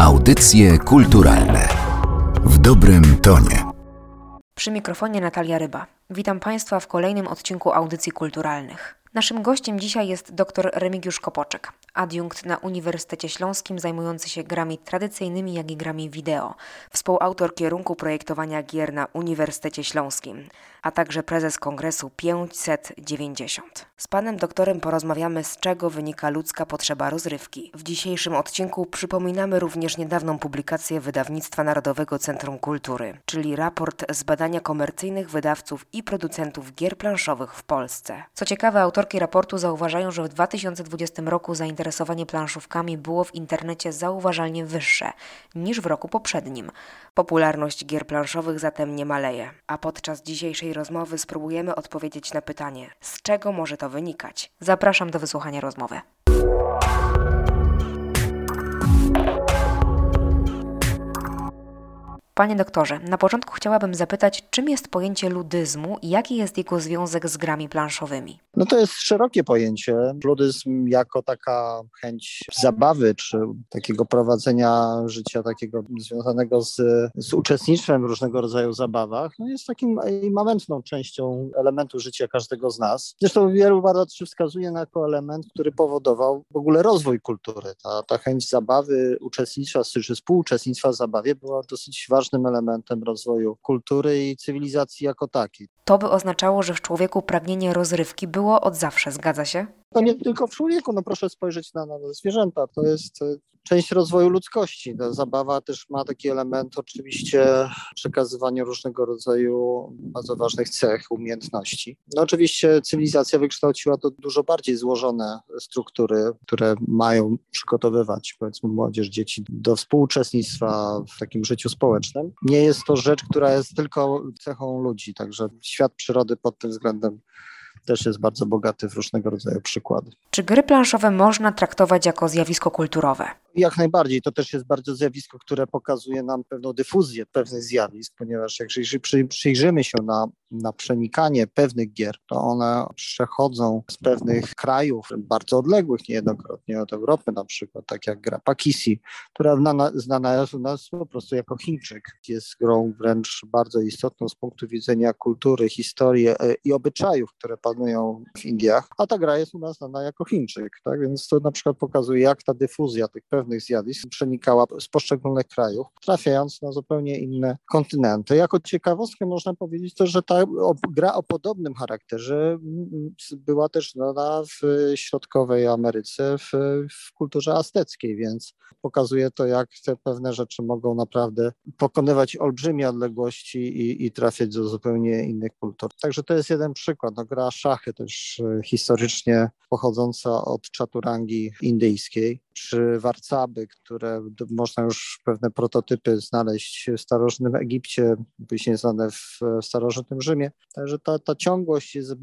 Audycje kulturalne w dobrym tonie. Przy mikrofonie Natalia Ryba. Witam Państwa w kolejnym odcinku audycji kulturalnych. Naszym gościem dzisiaj jest dr Remigiusz Kopoczek, adiunkt na Uniwersytecie Śląskim zajmujący się grami tradycyjnymi, jak i grami wideo, współautor kierunku projektowania gier na Uniwersytecie Śląskim, a także prezes kongresu 590. Z panem doktorem porozmawiamy, z czego wynika ludzka potrzeba rozrywki. W dzisiejszym odcinku przypominamy również niedawną publikację Wydawnictwa Narodowego Centrum Kultury, czyli raport z badania komercyjnych wydawców i producentów gier planszowych w Polsce. Co ciekawe, autorki raportu zauważają, że w 2020 roku zainteresowanie planszówkami było w internecie zauważalnie wyższe niż w roku poprzednim. Popularność gier planszowych zatem nie maleje, a podczas dzisiejszej rozmowy spróbujemy odpowiedzieć na pytanie, z czego może to wynikać. Zapraszam do wysłuchania rozmowy. Panie doktorze, na początku chciałabym zapytać, czym jest pojęcie ludyzmu i jaki jest jego związek z grami planszowymi? No to jest szerokie pojęcie. Ludyzm jako taka chęć zabawy, czy takiego prowadzenia życia takiego związanego z, z uczestnictwem w różnego rodzaju zabawach, no jest takim immamentną częścią elementu życia każdego z nas. Zresztą wielu badaczy wskazuje na jako element, który powodował w ogóle rozwój kultury. Ta, ta chęć zabawy, uczestnictwa, czy współuczestnictwa w zabawie była dosyć ważna ważnym elementem rozwoju kultury i cywilizacji jako takiej. To by oznaczało, że w człowieku pragnienie rozrywki było od zawsze, zgadza się? To nie tylko w człowieku, no proszę spojrzeć na, na zwierzęta. To jest e, część rozwoju ludzkości. Ta zabawa też ma taki element oczywiście przekazywania różnego rodzaju bardzo ważnych cech, umiejętności. No oczywiście cywilizacja wykształciła to dużo bardziej złożone struktury, które mają przygotowywać powiedzmy młodzież, dzieci do współuczestnictwa w takim życiu społecznym. Nie jest to rzecz, która jest tylko cechą ludzi, także świat przyrody pod tym względem też jest bardzo bogaty w różnego rodzaju przykłady. Czy gry planszowe można traktować jako zjawisko kulturowe? Jak najbardziej. To też jest bardzo zjawisko, które pokazuje nam pewną dyfuzję pewnych zjawisk, ponieważ jak przyjrzymy się na, na przenikanie pewnych gier, to one przechodzą z pewnych krajów bardzo odległych niejednokrotnie od Europy na przykład, tak jak gra Pakisi, która znana, znana jest u nas po prostu jako Chińczyk. Jest grą wręcz bardzo istotną z punktu widzenia kultury, historii e, i obyczajów, które panują w Indiach, a ta gra jest u nas znana jako Chińczyk, tak? Więc to na przykład pokazuje, jak ta dyfuzja tych pewnych zjawisk przenikała z poszczególnych krajów, trafiając na zupełnie inne kontynenty. Jako ciekawostkę można powiedzieć też, że ta gra o podobnym charakterze była też znana w środkowej Ameryce, w, w kulturze azteckiej, więc pokazuje to, jak te pewne rzeczy mogą naprawdę pokonywać olbrzymie odległości i, i trafiać do zupełnie innych kultur. Także to jest jeden przykład. No, gra szachy też e, historycznie pochodząca od czaturangi indyjskiej, czy warcaby, które można już pewne prototypy znaleźć w starożytnym Egipcie, później znane w starożytnym Rzymie. Także ta, ta ciągłość jest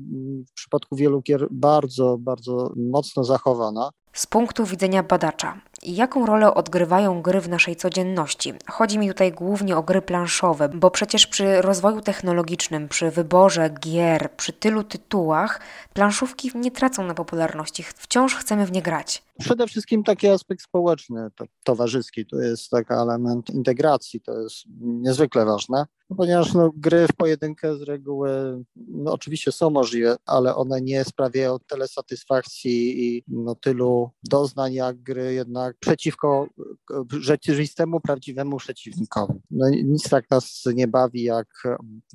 w przypadku wielu gier bardzo, bardzo mocno zachowana. Z punktu widzenia badacza, jaką rolę odgrywają gry w naszej codzienności? Chodzi mi tutaj głównie o gry planszowe, bo przecież przy rozwoju technologicznym, przy wyborze gier, przy tylu tytułach, planszówki nie tracą na popularności. Wciąż chcemy w nie grać. Przede wszystkim taki aspekt społeczny, towarzyski, to jest taki element integracji, to jest niezwykle ważne, ponieważ no, gry w pojedynkę z reguły no, oczywiście są możliwe, ale one nie sprawiają tyle satysfakcji i no, tylu doznań jak gry jednak przeciwko rzeczywistemu, prawdziwemu przeciwnikowi. No, nic tak nas nie bawi jak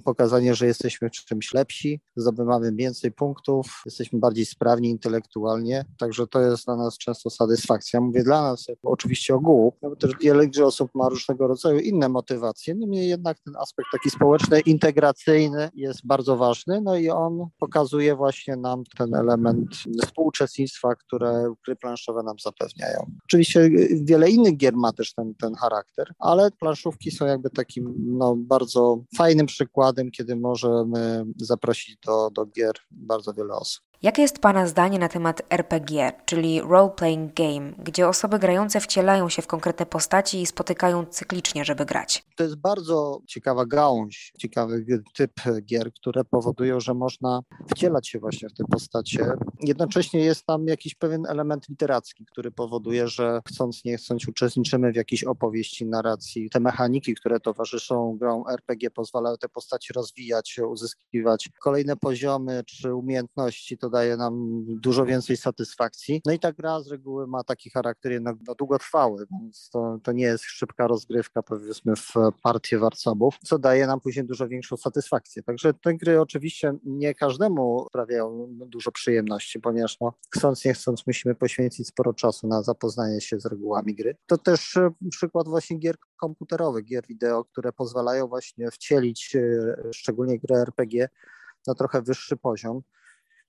pokazanie, że jesteśmy czymś lepsi, zdobywamy więcej punktów, jesteśmy bardziej sprawni intelektualnie, także to jest dla nas często często satysfakcja. Mówię dla nas, oczywiście ogółu, no bo też wiele osób ma różnego rodzaju inne motywacje, niemniej jednak ten aspekt taki społeczny, integracyjny jest bardzo ważny, no i on pokazuje właśnie nam ten element współuczestnictwa, które gry planszowe nam zapewniają. Oczywiście wiele innych gier ma też ten, ten charakter, ale planszówki są jakby takim no, bardzo fajnym przykładem, kiedy możemy zaprosić do, do gier bardzo wiele osób. Jakie jest Pana zdanie na temat RPG, czyli Role Playing Game, gdzie osoby grające wcielają się w konkretne postaci i spotykają cyklicznie, żeby grać? To jest bardzo ciekawa gałąź, ciekawy typ gier, które powodują, że można wcielać się właśnie w te postacie. Jednocześnie jest tam jakiś pewien element literacki, który powoduje, że chcąc nie chcąc uczestniczymy w jakiejś opowieści, narracji. Te mechaniki, które towarzyszą grą RPG pozwalają te postaci rozwijać, uzyskiwać kolejne poziomy czy umiejętności. To daje nam dużo więcej satysfakcji. No i ta gra z reguły ma taki charakter jednak no, długotrwały, więc to, to nie jest szybka rozgrywka powiedzmy w partię warcobów, co daje nam później dużo większą satysfakcję. Także te gry oczywiście nie każdemu sprawiają dużo przyjemności, ponieważ no, chcąc nie chcąc musimy poświęcić sporo czasu na zapoznanie się z regułami gry. To też e, przykład właśnie gier komputerowych, gier wideo, które pozwalają właśnie wcielić e, szczególnie grę RPG na trochę wyższy poziom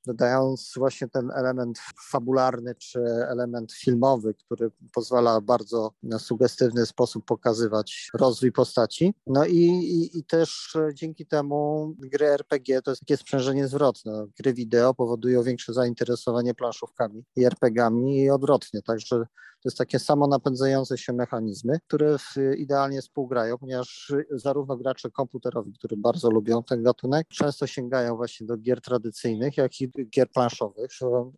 dodając właśnie ten element fabularny czy element filmowy, który pozwala bardzo na sugestywny sposób pokazywać rozwój postaci. No i, i, i też dzięki temu gry RPG to jest takie sprzężenie zwrotne. Gry wideo powodują większe zainteresowanie planszówkami i RPGami i odwrotnie, także to jest takie samo napędzające się mechanizmy, które idealnie współgrają, ponieważ zarówno gracze komputerowi, którzy bardzo lubią ten gatunek, często sięgają właśnie do gier tradycyjnych, jak i gier planszowych,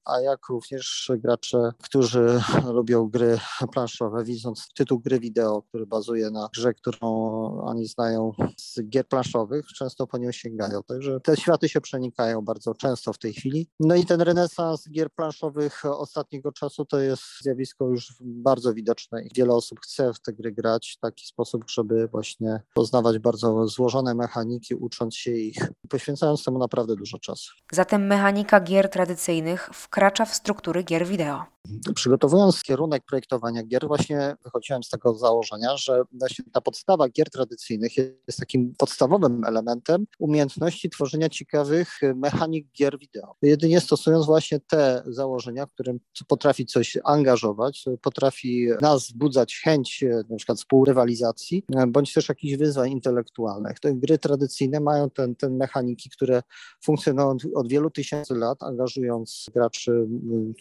a jak również gracze, którzy lubią gry planszowe, widząc tytuł gry wideo, który bazuje na grze, którą oni znają z gier planszowych, często po nią sięgają. Także te światy się przenikają bardzo często w tej chwili. No i ten renesans gier planszowych ostatniego czasu to jest zjawisko już bardzo widoczne i wiele osób chce w te gry grać w taki sposób, żeby właśnie poznawać bardzo złożone mechaniki, ucząc się ich, poświęcając temu naprawdę dużo czasu. Zatem mechanika gier tradycyjnych wkracza w struktury gier wideo. Przygotowując kierunek projektowania gier, właśnie wychodziłem z tego założenia, że właśnie ta podstawa gier tradycyjnych jest takim podstawowym elementem umiejętności tworzenia ciekawych mechanik gier wideo. Jedynie stosując właśnie te założenia, w którym potrafi coś angażować, potrafi nas wzbudzać chęć na przykład współrywalizacji, bądź też jakichś wyzwań intelektualnych. Te gry tradycyjne mają ten, ten mechaniki, które funkcjonują od wielu tysięcy lat, angażując graczy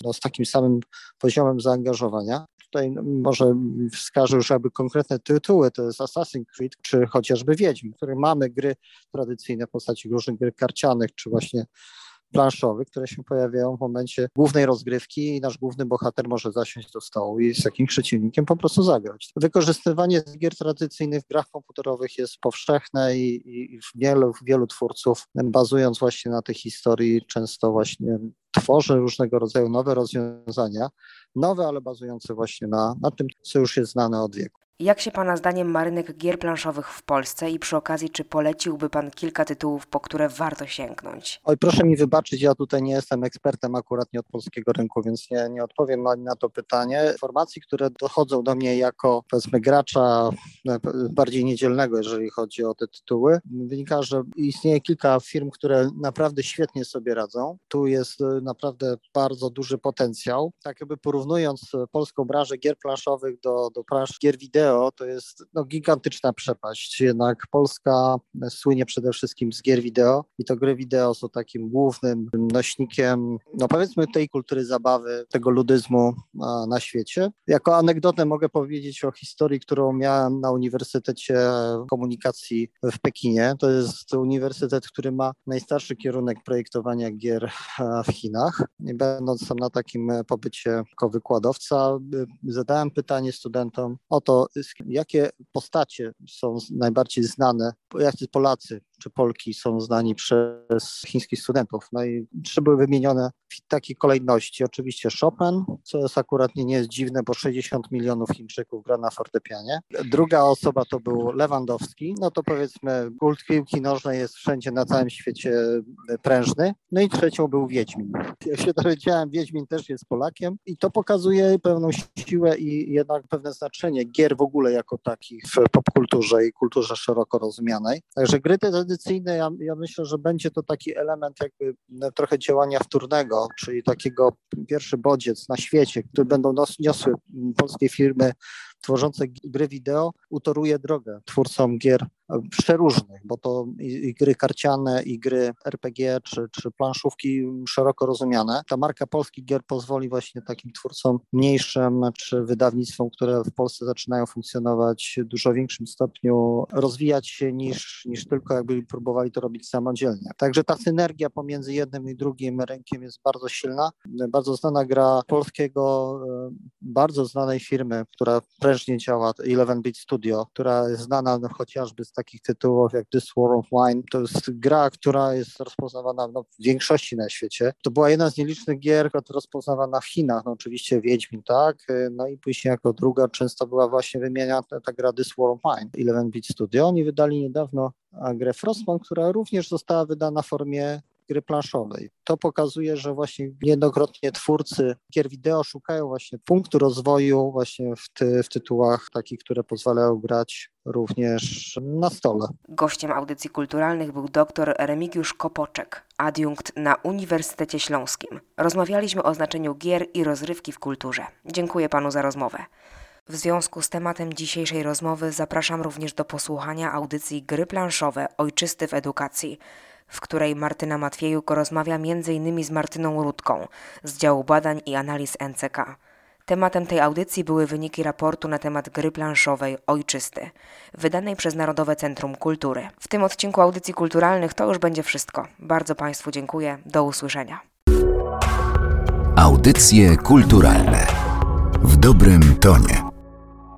no, z takim samym poziomem zaangażowania. Tutaj no, może wskażę już aby konkretne tytuły, to jest Assassin's Creed, czy chociażby Wiedźmin, w mamy gry tradycyjne w postaci różnych gier karcianych, czy właśnie planszowych, które się pojawiają w momencie głównej rozgrywki i nasz główny bohater może zasiąść do stołu i z jakimś przeciwnikiem po prostu zagrać. Wykorzystywanie gier tradycyjnych w grach komputerowych jest powszechne i, i wielu, wielu twórców, bazując właśnie na tej historii, często właśnie tworzy różnego rodzaju nowe rozwiązania, nowe, ale bazujące właśnie na, na tym, co już jest znane od wieku. Jak się Pana zdaniem ma rynek gier planszowych w Polsce i przy okazji, czy poleciłby Pan kilka tytułów, po które warto sięgnąć? Oj, proszę mi wybaczyć, ja tutaj nie jestem ekspertem akurat nie od polskiego rynku, więc nie, nie odpowiem na to pytanie. Informacji, które dochodzą do mnie jako powiedzmy gracza e, bardziej niedzielnego, jeżeli chodzi o te tytuły, wynika, że istnieje kilka firm, które naprawdę świetnie sobie radzą. Tu jest e, naprawdę bardzo duży potencjał. Tak jakby porównując polską branżę gier planszowych do, do branż gier wideo, wideo to jest no, gigantyczna przepaść. Jednak Polska słynie przede wszystkim z gier wideo i to gry wideo są takim głównym nośnikiem, no powiedzmy, tej kultury zabawy, tego ludyzmu na świecie. Jako anegdotę mogę powiedzieć o historii, którą miałem na Uniwersytecie Komunikacji w Pekinie. To jest uniwersytet, który ma najstarszy kierunek projektowania gier w Chinach. I będąc tam na takim pobycie jako wykładowca, zadałem pytanie studentom o to, jakie postacie są najbardziej znane, jacy Polacy czy Polki są znani przez chińskich studentów. No i trzy były wymienione w takiej kolejności. Oczywiście Chopin, co jest akurat nie, nie jest dziwne, bo 60 milionów Chińczyków gra na fortepianie. Druga osoba to był Lewandowski, no to powiedzmy kult piłki nożnej jest wszędzie na całym świecie prężny. No i trzecią był Wiedźmin. Jak się dowiedziałem, Wiedźmin też jest Polakiem i to pokazuje pewną siłę i jednak pewne znaczenie gier w ogóle jako takich w popkulturze i kulturze szeroko rozumianej. Także gry te tradycyjne, ja, ja myślę, że będzie to taki element jakby no, trochę działania wtórnego, czyli takiego pierwszy bodziec na świecie, który będą niosły polskie firmy tworzące gry wideo utoruje drogę twórcom gier przeróżnych, bo to i, gry karciane, i gry RPG, czy, czy planszówki szeroko rozumiane. Ta marka polskich gier pozwoli właśnie takim twórcom mniejszym, czy wydawnictwom, które w Polsce zaczynają funkcjonować w dużo większym stopniu, rozwijać się niż, niż tylko jakby próbowali to robić samodzielnie. Także ta synergia pomiędzy jednym i drugim rynkiem jest bardzo silna. Bardzo znana gra polskiego, bardzo znanej firmy, która prężnie działa, Eleven Beat Studio, która jest znana no, chociażby z takich tytułów jak This War of Wine. To jest gra, która jest rozpoznawana no, w większości na świecie. To była jedna z nielicznych gier, która rozpoznawana w Chinach. No, oczywiście Wiedźmin, tak? No i później jako druga często była właśnie wymieniana ta gra This War of Wine, Eleven Beat Studio. Oni wydali niedawno grę Frostman, która również została wydana w formie gry planszowej. To pokazuje, że właśnie niejednokrotnie twórcy gier wideo szukają właśnie punktu rozwoju właśnie w, ty, w tytułach takich, które pozwalają grać również na stole. Gościem audycji kulturalnych był dr Remigiusz Kopoczek, adiunkt na Uniwersytecie Śląskim. Rozmawialiśmy o znaczeniu gier i rozrywki w kulturze. Dziękuję panu za rozmowę. W związku z tematem dzisiejszej rozmowy zapraszam również do posłuchania audycji Gry planszowe Ojczysty w edukacji w której Martyna Matwiejuk rozmawia m.in. z Martyną Rudką z działu badań i analiz NCK. Tematem tej audycji były wyniki raportu na temat gry planszowej Ojczysty, wydanej przez Narodowe Centrum Kultury. W tym odcinku audycji kulturalnych to już będzie wszystko. Bardzo Państwu dziękuję. Do usłyszenia. Audycje kulturalne w dobrym tonie.